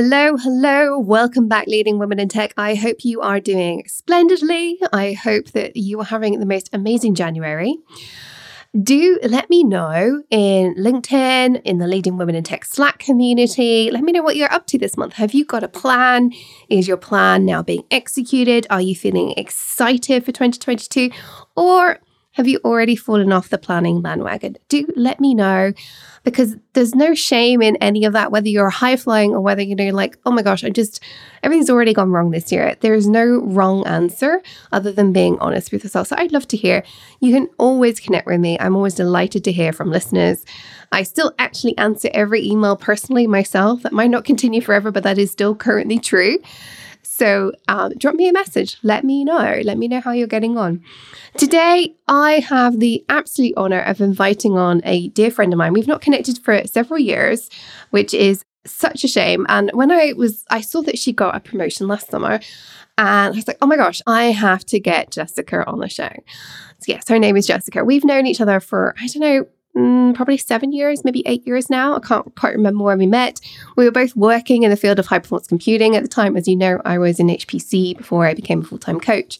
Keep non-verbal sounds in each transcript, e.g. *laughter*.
Hello, hello. Welcome back, Leading Women in Tech. I hope you are doing splendidly. I hope that you are having the most amazing January. Do let me know in LinkedIn, in the Leading Women in Tech Slack community. Let me know what you're up to this month. Have you got a plan? Is your plan now being executed? Are you feeling excited for 2022? Or have you already fallen off the planning bandwagon? Do let me know because there's no shame in any of that, whether you're high flying or whether you know, like, oh my gosh, I just, everything's already gone wrong this year. There's no wrong answer other than being honest with yourself. So I'd love to hear. You can always connect with me. I'm always delighted to hear from listeners. I still actually answer every email personally myself. That might not continue forever, but that is still currently true. So um, drop me a message. Let me know. Let me know how you're getting on. Today, I have the absolute honor of inviting on a dear friend of mine. We've not connected for several years, which is such a shame. And when I was, I saw that she got a promotion last summer. And I was like, oh my gosh, I have to get Jessica on the show. So, yes, her name is Jessica. We've known each other for, I don't know, mm, probably seven years, maybe eight years now. I can't quite remember where we met. We were both working in the field of high performance computing at the time. As you know, I was in HPC before I became a full time coach.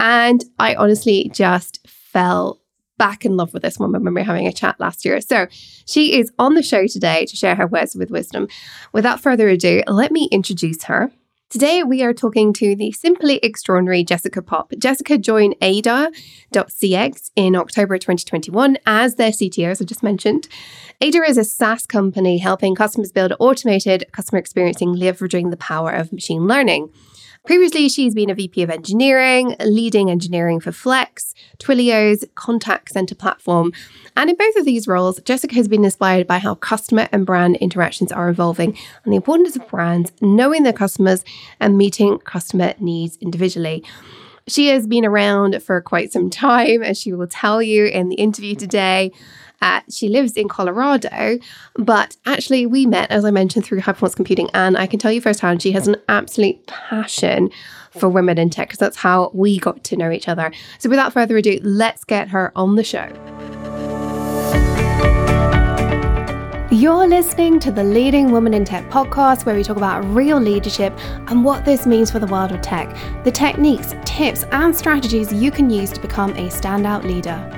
And I honestly just fell back in love with this woman when we were having a chat last year. So she is on the show today to share her words with wisdom. Without further ado, let me introduce her. Today, we are talking to the simply extraordinary Jessica Popp. Jessica joined Ada.cx in October 2021 as their CTO, as I just mentioned. Ada is a SaaS company helping customers build automated customer experience leveraging the power of machine learning. Previously, she's been a VP of engineering, leading engineering for Flex, Twilio's contact center platform. And in both of these roles, Jessica has been inspired by how customer and brand interactions are evolving and the importance of brands knowing their customers and meeting customer needs individually. She has been around for quite some time, as she will tell you in the interview today. She lives in Colorado, but actually, we met, as I mentioned, through high performance computing. And I can tell you firsthand, she has an absolute passion for women in tech because that's how we got to know each other. So, without further ado, let's get her on the show. You're listening to the Leading Woman in Tech podcast, where we talk about real leadership and what this means for the world of tech, the techniques, tips, and strategies you can use to become a standout leader.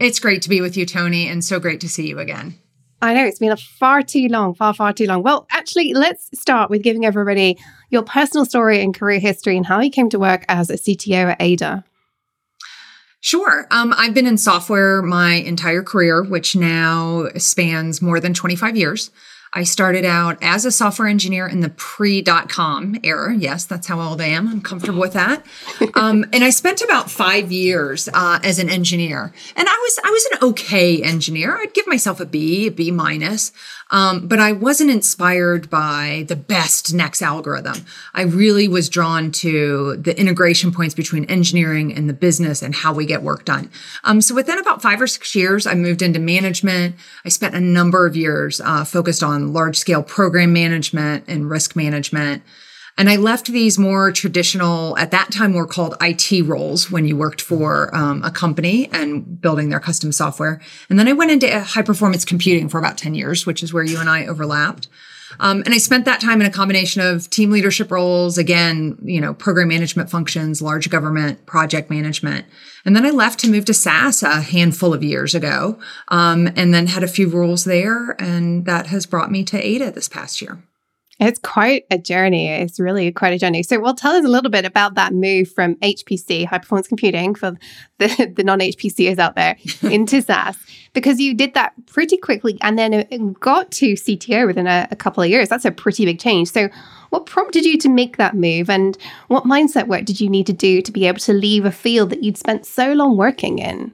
It's great to be with you, Toni, and so great to see you again. I know it's been a far too long, far, far too long. Well, actually, let's start with giving everybody your personal story and career history and how you came to work as a CTO at Ada. Sure. Um, I've been in software my entire career, which now spans more than 25 years. I started out as a software engineer in the pre.com era. Yes, that's how old I am. I'm comfortable with that. Um, *laughs* and I spent about five years uh, as an engineer, and I was I was an okay engineer. I'd give myself a B, a B minus. Um, but I wasn't inspired by the best next algorithm. I really was drawn to the integration points between engineering and the business and how we get work done. Um, so within about five or six years, I moved into management. I spent a number of years uh, focused on large scale program management and risk management. And I left these more traditional, at that time were called IT roles when you worked for um, a company and building their custom software. And then I went into high performance computing for about 10 years, which is where you and I overlapped. Um, and I spent that time in a combination of team leadership roles, again, you know, program management functions, large government, project management. And then I left to move to SaaS a handful of years ago, um, and then had a few roles there. And that has brought me to Ada this past year. It's quite a journey. It's really quite a journey. So, well, tell us a little bit about that move from HPC, high performance computing, for the, *laughs* the non HPCers out there, *laughs* into SaaS, because you did that pretty quickly and then got to CTO within a, a couple of years. That's a pretty big change. So, what prompted you to make that move and what mindset work did you need to do to be able to leave a field that you'd spent so long working in?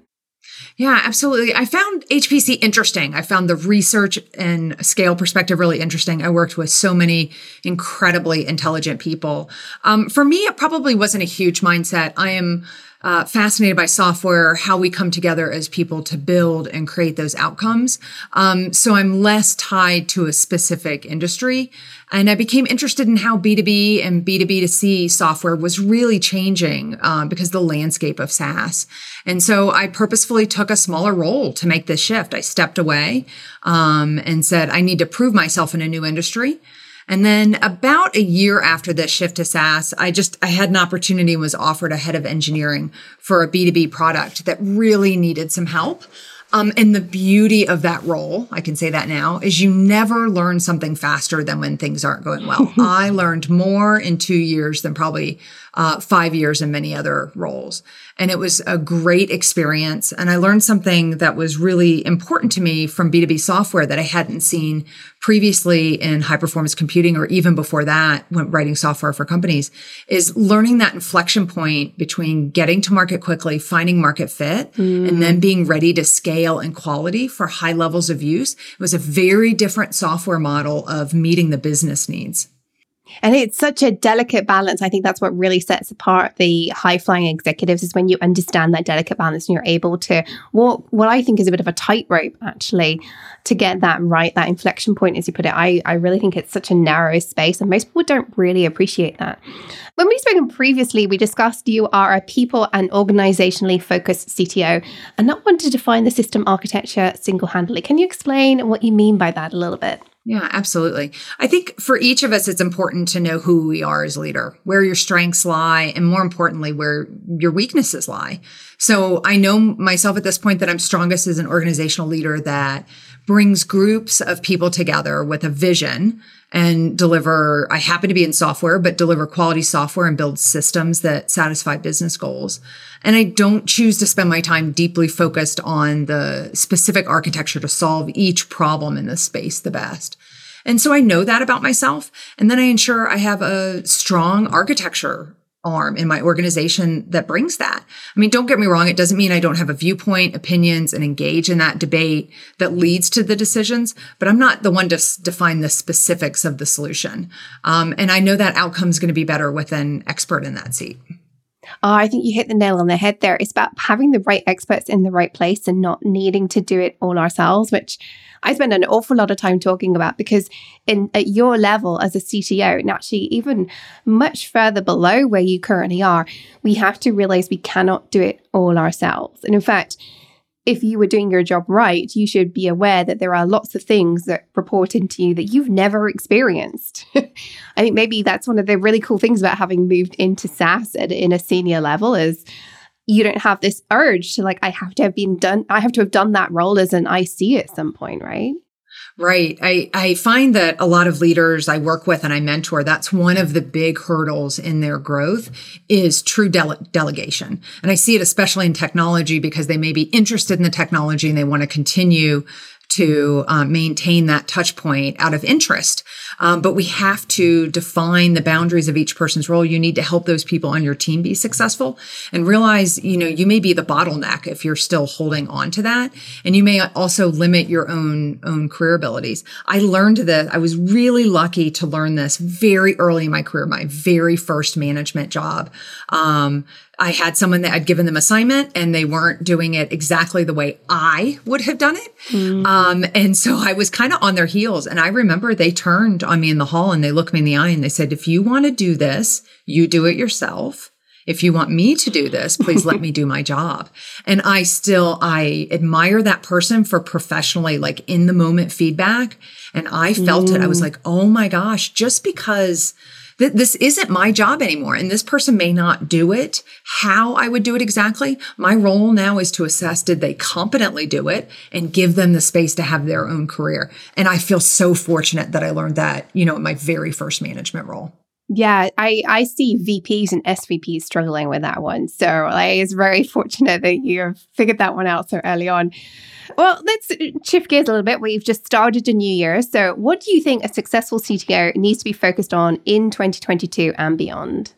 Yeah, absolutely. I found HPC interesting. I found the research and scale perspective really interesting. I worked with so many incredibly intelligent people. Um, for me, it probably wasn't a huge mindset. I am uh, fascinated by software, how we come together as people to build and create those outcomes. Um, so I'm less tied to a specific industry. And I became interested in how B2B and B2B2C software was really changing uh, because the landscape of SaaS. And so I purposefully took a smaller role to make this shift. I stepped away um, and said, I need to prove myself in a new industry. And then about a year after this shift to SaaS, I just, I had an opportunity and was offered a head of engineering for a B2B product that really needed some help. Um, and the beauty of that role, I can say that now, is you never learn something faster than when things aren't going well. *laughs* I learned more in two years than probably uh, five years in many other roles. And it was a great experience. And I learned something that was really important to me from B2B software that I hadn't seen previously in high performance computing or even before that when writing software for companies is learning that inflection point between getting to market quickly, finding market fit, mm. and then being ready to scale and quality for high levels of use. It was a very different software model of meeting the business needs. And it's such a delicate balance. I think that's what really sets apart the high flying executives is when you understand that delicate balance and you're able to walk what I think is a bit of a tightrope actually to get that right, that inflection point, as you put it. I, I really think it's such a narrow space and most people don't really appreciate that. When we've spoken previously, we discussed you are a people and organizationally focused CTO and not want to define the system architecture single handedly. Can you explain what you mean by that a little bit? Yeah, absolutely. I think for each of us, it's important to know who we are as leader, where your strengths lie, and more importantly, where your weaknesses lie. So I know myself at this point that I'm strongest as an organizational leader that brings groups of people together with a vision and deliver. I happen to be in software, but deliver quality software and build systems that satisfy business goals. And I don't choose to spend my time deeply focused on the specific architecture to solve each problem in this space the best. And so I know that about myself. And then I ensure I have a strong architecture arm in my organization that brings that. I mean, don't get me wrong. It doesn't mean I don't have a viewpoint, opinions, and engage in that debate that leads to the decisions, but I'm not the one to s- define the specifics of the solution. Um, and I know that outcome is going to be better with an expert in that seat. Oh, I think you hit the nail on the head there. It's about having the right experts in the right place and not needing to do it all ourselves, which I spend an awful lot of time talking about because in at your level as a CTO, and actually even much further below where you currently are, we have to realize we cannot do it all ourselves. And in fact, if you were doing your job right, you should be aware that there are lots of things that report into you that you've never experienced. *laughs* I think maybe that's one of the really cool things about having moved into SaaS at in a senior level is you don't have this urge to like I have to have been done I have to have done that role as an IC at some point, right? Right. I, I find that a lot of leaders I work with and I mentor, that's one of the big hurdles in their growth is true dele- delegation. And I see it especially in technology because they may be interested in the technology and they want to continue to uh, maintain that touch point out of interest. Um, but we have to define the boundaries of each person's role. You need to help those people on your team be successful and realize, you know, you may be the bottleneck if you're still holding on to that. And you may also limit your own, own career abilities. I learned this. I was really lucky to learn this very early in my career, my very first management job. Um, I had someone that I'd given them assignment and they weren't doing it exactly the way I would have done it. Mm. Um, and so I was kind of on their heels. And I remember they turned on me in the hall and they looked me in the eye and they said, if you want to do this, you do it yourself. If you want me to do this, please let me do my job. And I still, I admire that person for professionally, like in the moment feedback. And I felt mm. it. I was mm. like, oh my gosh, just because th- this isn't my job anymore. And this person may not do it how I would do it exactly. My role now is to assess did they competently do it and give them the space to have their own career. And I feel so fortunate that I learned that, you know, in my very first management role. Yeah, I, I see VPs and SVPs struggling with that one. So like, it's very *laughs* fortunate that you've figured that one out so early on. Well, let's shift gears a little bit. We've just started a new year. So, what do you think a successful CTO needs to be focused on in 2022 and beyond?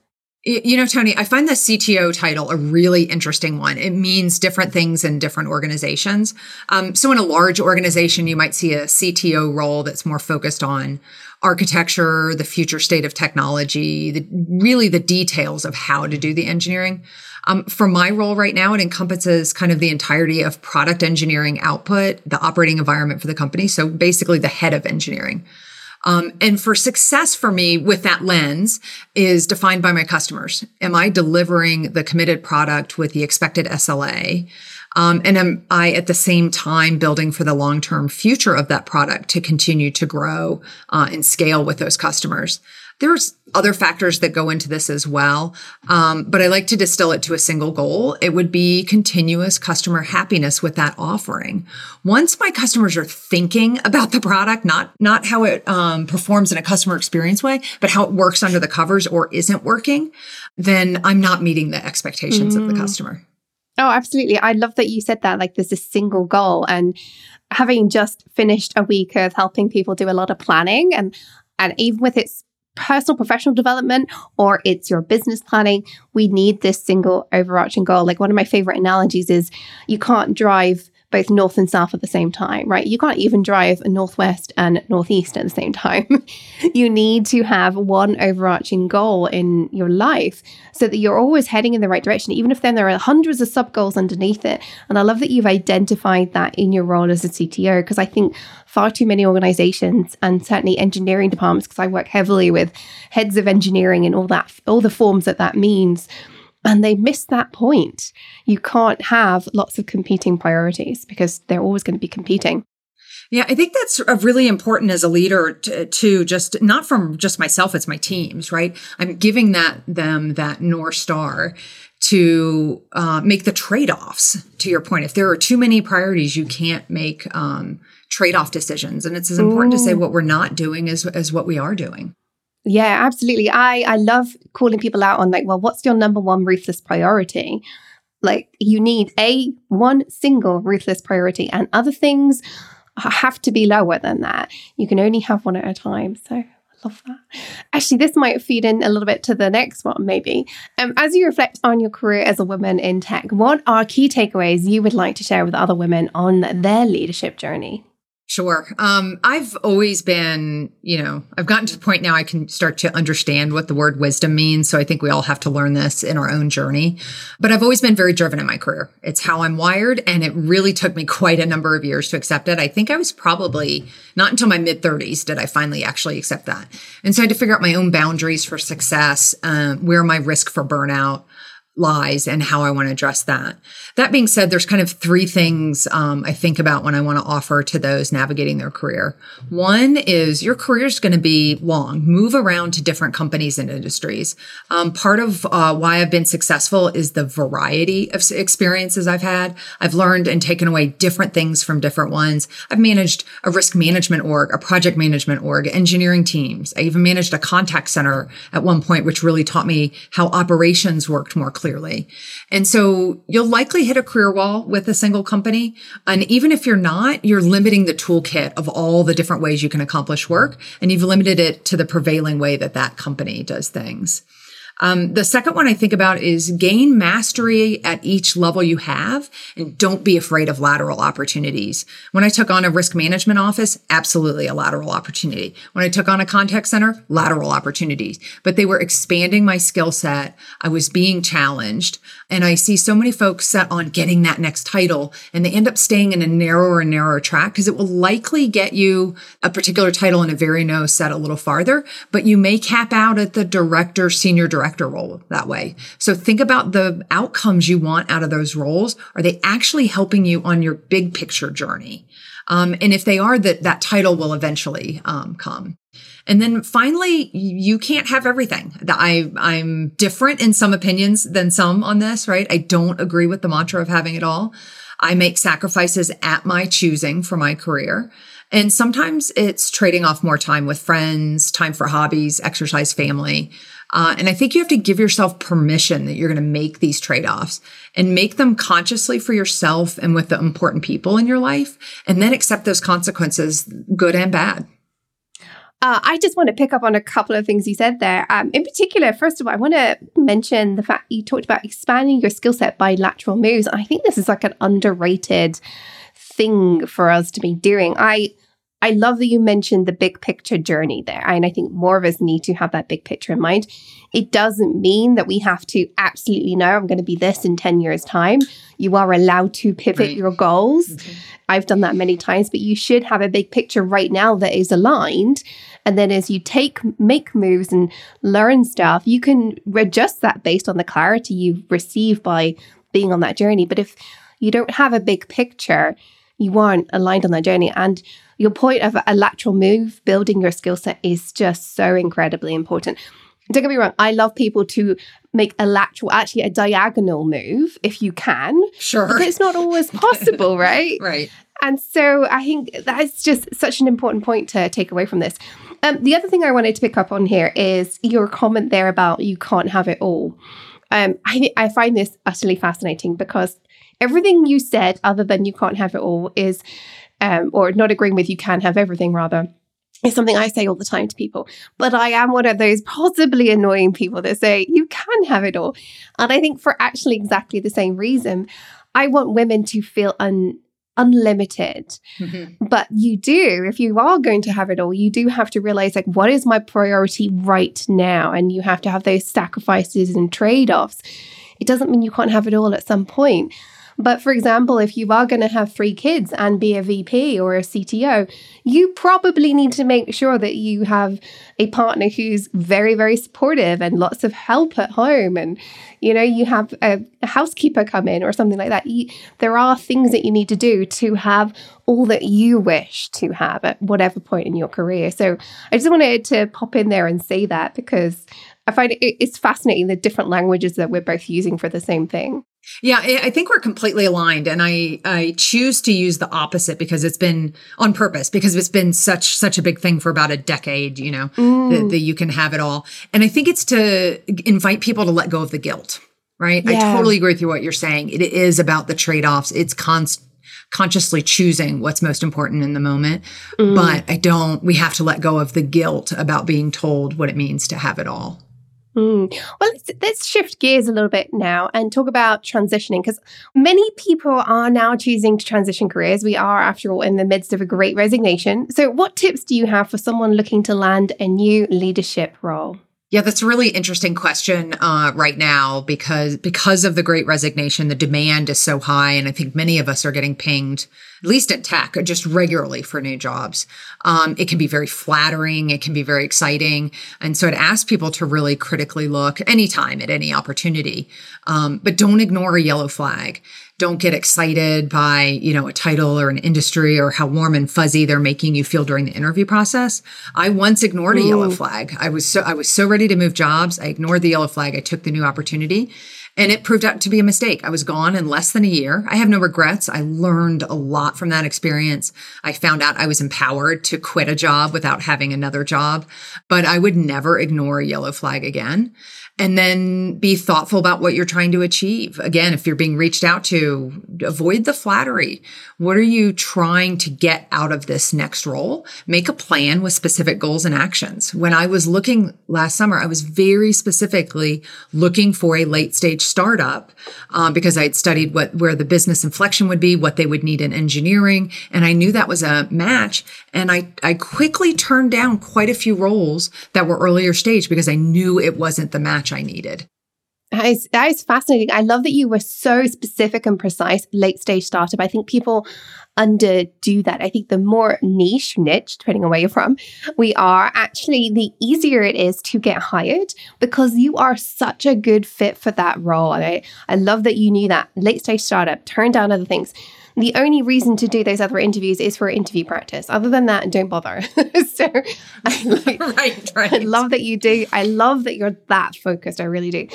You know, Toni, I find the CTO title a really interesting one. It means different things in different organizations. Um, so, in a large organization, you might see a CTO role that's more focused on architecture, the future state of technology, the, really the details of how to do the engineering. Um, for my role right now, it encompasses kind of the entirety of product engineering output, the operating environment for the company. So basically, the head of engineering. Um, and for success for me with that lens is defined by my customers. Am I delivering the committed product with the expected SLA? Um, and am I at the same time building for the long term future of that product to continue to grow uh, and scale with those customers? There's other factors that go into this as well. Um, but I like to distill it to a single goal. It would be continuous customer happiness with that offering. Once my customers are thinking about the product, not, not how it um, performs in a customer experience way, but how it works under the covers or isn't working, then I'm not meeting the expectations mm. of the mm. customer. Oh, absolutely. I love that you said that. Like there's a single goal. And having just finished a week of helping people do a lot of planning and and even with its personal professional development or it's your business planning, we need this single overarching goal. Like one of my favorite analogies is you can't drive both north and south at the same time, right? You can't even drive northwest and northeast at the same time. *laughs* you need to have one overarching goal in your life so that you're always heading in the right direction, even if then there are hundreds of sub goals underneath it. And I love that you've identified that in your role as a CTO, because I think far too many organizations and certainly engineering departments, because I work heavily with heads of engineering and all that, all the forms that that means and they miss that point. You can't have lots of competing priorities because they're always going to be competing. Yeah, I think that's really important as a leader to, to, just not from just myself, it's my teams, right? I'm giving that them that North Star to uh, make the trade offs. To your point, if there are too many priorities, you can't make um, trade off decisions. And it's as important Ooh. to say what we're not doing as, as what we are doing. Yeah, absolutely. I I love calling people out on like, well, what's your number one ruthless priority? Like you need a one single ruthless priority and other things have to be lower than that. You can only have one at a time. So I love that. Actually, this might feed in a little bit to the next one, maybe. Um, as you reflect on your career as a woman in tech, what are key takeaways you would like to share with other women on their leadership journey? Sure. Um, I've always been, you know, I've gotten to the point now I can start to understand what the word wisdom means. So I think we all have to learn this in our own journey. But I've always been very driven in my career. It's how I'm wired. And it really took me *laughs* quite a number of years to accept it. I think I was probably not until my mid 30s did I finally actually accept that. And so I had to figure out my own boundaries for success, um, where my risk for burnout lies and how I want to address that. That being said, there's kind of three things um, I think about when I want to offer to those navigating their career. One is your career is going to be long, move around to different companies and industries. Um, part of uh, why I've been successful is the variety of experiences I've had. I've learned and taken away different things from different ones. I've managed a risk management org, a project management org, engineering teams. I even managed a contact center at one point, which really taught me how operations worked more clearly clearly. And so you'll likely hit a career wall with a single company. And even if you're not, you're limiting the toolkit of all the different ways you can accomplish work. And you've limited it to the prevailing way that that company does things. Um, the second one I think about is gain mastery at each level you have and don't be afraid of lateral opportunities. When I took on a risk management office, absolutely a lateral opportunity. When I took on a contact center, lateral opportunities, but they were expanding my skill set. I was being challenged. And I see so many folks set on getting that next title and they end up staying in a narrower and narrower track because it will likely get you a particular title in a very no set a little farther, but you may cap out at the director, senior director role that way. So think about the outcomes you want out of those roles. Are they actually helping you on your big picture journey? Um, and if they are, that that title will eventually um, come. And then finally, you can't have everything. I, I'm different in some opinions than some on this, right? I don't agree with the mantra of having it all. I make sacrifices at my choosing for my career. And sometimes it's trading off more time with friends, time for hobbies, exercise, family. Uh, and I think you have to give yourself permission that you're going to make these trade offs and make them consciously for yourself and with the important people in your life, and then accept those consequences, good and bad. Uh, I just want to pick up on a couple of things you said there. Um, in particular, first of all, I want to mention the fact you talked about expanding your skill set by lateral moves. I think this is like an underrated thing for us to be doing. I I love that you mentioned the big picture journey there. And I think more of us need to have that big picture in mind. It doesn't mean that we have to absolutely know I'm going to be this in 10 years' time. You are allowed to pivot right. your goals. I've done that many times, but you should have a big picture right now that is aligned. And then as you take make moves and learn stuff, you can adjust that based on the clarity you receive by being on that journey. But if you don't have a big picture, you aren't aligned on that journey. And your point of a lateral move, building your skill set is just so incredibly important. Don't get me wrong, I love people to make a lateral, actually a diagonal move if you can. Sure. But it's not always possible, *laughs* right? right. And so I think that's just such an important point to take away from this. Um, the other thing I wanted to pick up on here is your comment there about you can't have it all. Um, I, I find this utterly fascinating because everything you said, other than you can't have it all, is um, or not agreeing with you can have everything rather is something I say all the time to people. But I am one of those possibly annoying people that say, you can have it all. And I think for actually exactly the same reason, I want women to feel un- unlimited. Mm-hmm. But you do, if you are going to have it all, you do have to realize, like, what is my priority right now? And you have to have those sacrifices and trade offs. It doesn't mean you can't have it all at some point. But for example, if you are going to have three kids and be a VP or a CTO, you probably need to make sure that you have a partner who's very, very supportive and lots of help at home. And, you know, you have a, housekeeper come in or something like that. You, there are things that you need to do to have all that you wish to have at whatever point in your career. So I just wanted to pop in there and say that because I find it, it's fascinating the different languages that we're both using for the same thing. Yeah, I think we're completely aligned. And I, I choose to use the opposite because it's been on purpose, because it's been such, such a big thing for about a decade, you know, mm. that, you can have it all. And I think it's to invite people to let go of the guilt, right? Yeah. I totally agree with you what you're saying. It is about the trade offs. It's constant consciously choosing what's most important in the moment. Mm. But I don't, we have to let go of the guilt about being told what it means to have it all. Mm. Well, let's, let's, shift gears a little bit now and talk about transitioning because many people are now choosing to transition careers. We are, after all, in the midst of a great resignation. So, what tips do you have for someone looking to land a new leadership role? Yeah, that's a really interesting question uh, right now because because of the Great Resignation, the demand is so high, and I think many of us are getting pinged, at least at tech, just regularly for new jobs. Um, it can be very flattering, it can be very exciting, and so I'd ask people to really critically look anytime at any opportunity, um, but don't ignore a yellow flag don't get excited by, you know, a title or an industry or how warm and fuzzy they're making you feel during the interview process. I once ignored a Ooh. yellow flag. I was so I was so ready to move jobs. I ignored the yellow flag. I took the new opportunity and it proved out to be a mistake. I was gone in less than a year. I have no regrets. I learned a lot from that experience. I found out I was empowered to quit a job without having another job, but I would never ignore a yellow flag again and then be thoughtful about what you're trying to achieve. Again, if you're being reached out to, avoid the flattery. What are you trying to get out of this next role? Make a plan with specific goals and actions. When I was looking last summer, I was very specifically looking for a late stage startup um, because I had studied what where the business inflection would be, what they would need in engineering, and I knew that was a match. And I I quickly turned down quite a few roles that were earlier stage because I knew it wasn't the match I needed. That is, that is fascinating. I love that you were so specific and precise, late stage startup. I think people underdo that. I think the more niche, niche, depending on where you're from, we are, actually, the easier it is to get hired because you are such a good fit for that role. And I, I love that you knew that. Late stage startup, turn down other things. The only reason to do those other interviews is for interview practice. Other than that, don't bother. *laughs* so I, *laughs* like, right, right. I love that you do. I love that you're that focused. I really do.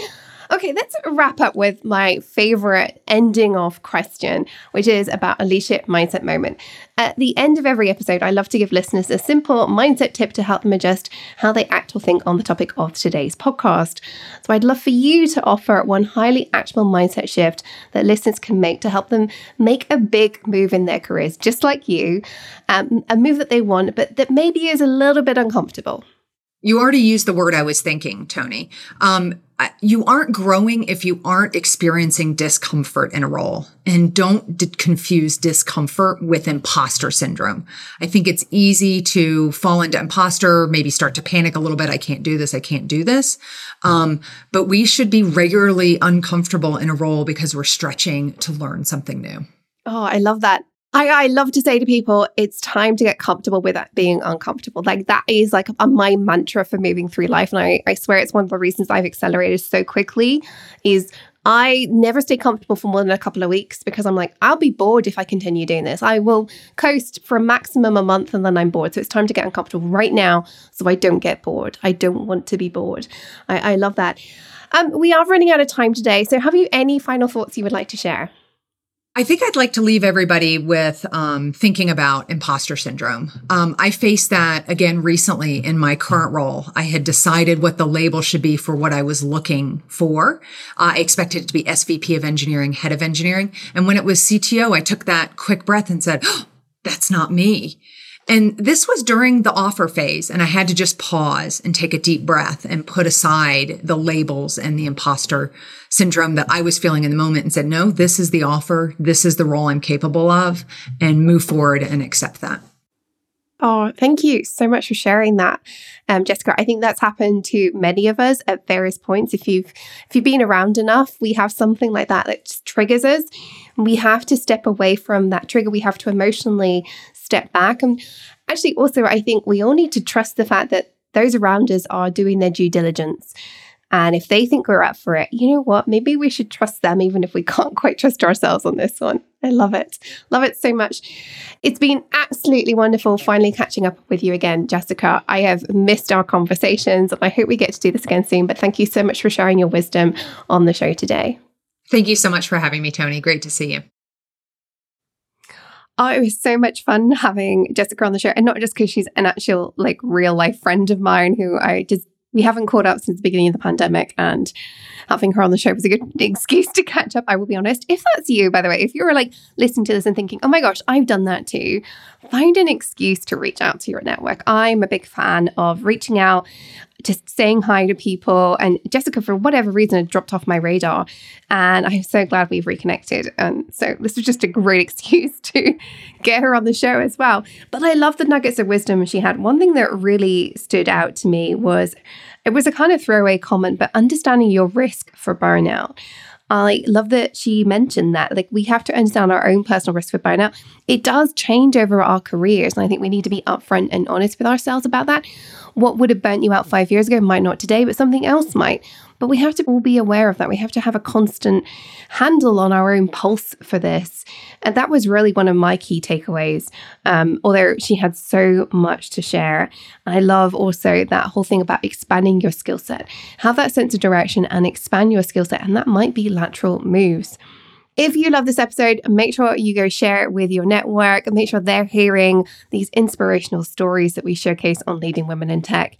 Okay, let's wrap up with my favorite ending off question, which is about a leadership mindset moment. At the end of every episode, I love to give listeners a simple mindset tip to help them adjust how they act or think on the topic of today's podcast. So I'd love for you to offer one highly actionable mindset shift that listeners can make to help them make a big move in their careers, just like you, um, a move that they want, but that maybe is a little bit uncomfortable. You already used the word I was thinking, Toni. Um, you aren't growing if you aren't experiencing discomfort in a role. And don't d- confuse discomfort with imposter syndrome. I think it's easy to fall into imposter, maybe start to panic a little bit. I can't do this. I can't do this. Um, but we should be regularly uncomfortable in a role because we're stretching to learn something new. Oh, I love that. I, I love to say to people, it's time to get comfortable with being uncomfortable. Like that is like a, my mantra for moving through life. And I, I swear it's one of the reasons I've accelerated so quickly is I never stay comfortable for more than a couple of weeks because I'm like, I'll be bored if I continue doing this. I will coast for a maximum a month and then I'm bored. So it's time to get uncomfortable right now so I don't get bored. I don't want to be bored. I, I love that. Um, we are running out of time today. So have you any final thoughts you would like to share? I think I'd like to leave everybody with um, thinking about imposter syndrome. Um, I faced that again recently in my current role. I had decided what the label should be for what I was looking for. Uh, I expected it to be SVP of engineering, head of engineering. And when it was CTO, I took that quick breath and said, oh, *gasps* that's not me. And this was during the offer phase, and I had to just pause and take a deep breath and put aside the labels and the imposter syndrome that I was feeling in the moment and said, no, this is the offer. This is the role I'm capable of, and move forward and accept that. Oh, thank you so much for sharing that, um, Jessica. I think that's happened to many of us at various points. If you've if you've been around enough, we have something like that that triggers us. We have to step away from that trigger. We have to emotionally step back. And actually, also, I think we all need to trust the fact that those around us are doing their due diligence. And if they think we're up for it, you know what? Maybe we should trust them, even if we can't *laughs* quite trust ourselves on this one. I love it. Love it so much. It's been absolutely wonderful finally catching up with you again, Jessica. I have missed our conversations and I hope we get to do this again soon. But thank you so much for sharing your wisdom on the show today. Thank you so much for having me, Toni. Great to see you. Oh, it was so much fun having Jessica on the show. And not just because she's an actual, like, real life friend of mine who I just, we haven't caught up since the beginning of the pandemic. And having her on the show was a good *laughs* excuse to catch up, I will be honest. If that's you, by the way, if you're like listening to this and thinking, oh my gosh, I've done that too, find an excuse to reach out to your network. I'm a big fan of reaching out just saying hi to people. And Jessica, for whatever reason, had dropped off my radar. And I'm so glad we've reconnected. And so this was just a great *laughs* excuse to get her on the show as well. But I love the nuggets of wisdom she had. One thing that really stood out to me was it was a kind of throwaway comment, but understanding your risk for burnout. I love that she mentioned that. Like, we have to understand our own personal risk for burnout. It does change over our careers. And I think we need to be upfront and honest with ourselves about that. What would have burnt you out five years ago might not today, but something else might. But we have to all be aware of that. We have to have a constant handle on our own pulse for this. And that was really one of my key takeaways. Um, although she had so much to share. I love also that whole thing about expanding your skill set. Have that sense of direction and expand your skill set. And that might be lateral moves. If you love this episode, make sure you go share it with your network and make sure they're hearing these inspirational stories that we showcase on Leading Women in Tech.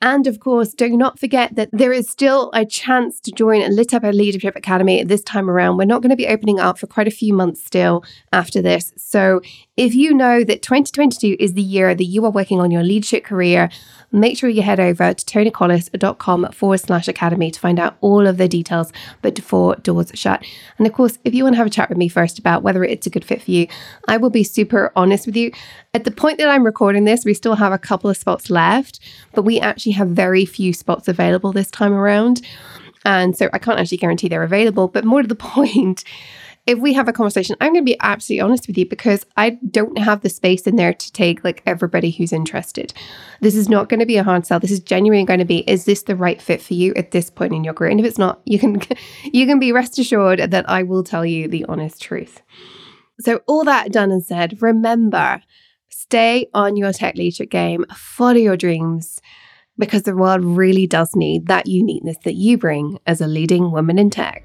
And of course, do not forget that there is still a chance to join Lit Up a Leadership Academy this time around. We're not going to be opening up for quite a few months still after this. So if you know that 2022 is the year that you are working on your leadership career, make sure you head over to tonicollis.com forward slash academy to find out all of the details but before doors shut. And of course, if you want to have a chat with me first about whether it's a good fit for you, I will be super honest with you. At the point that I'm recording this, we still have a couple of spots left, but we actually have very few spots available this time around. And so I can't actually guarantee they're available, but more to the *laughs* point, if we have a conversation, I'm going to be absolutely honest with you because I don't have the space in there to take like everybody who's interested. This is not going to be a hard sell. This is genuinely going to be is this the right fit for you at this point in your career? And if it's not, you can *laughs* you can be rest assured that I will tell you the honest truth. So all that done and said, remember, stay on your tech leadership game, follow your dreams because the world really does need that uniqueness that you bring as a leading woman in tech.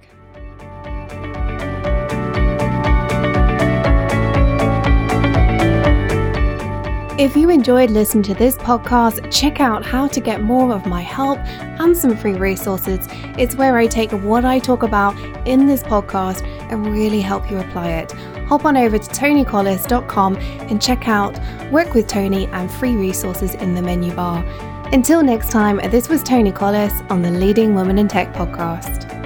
If you enjoyed listening to this podcast, check out how to get more of my help and some free resources. It's where I take what I talk about in this podcast and really help you apply it. Hop on over to tonicollis.com and check out Work with Toni and free resources in the menu bar. Until next time, this was Toni Collis on the Leading Women in Tech podcast.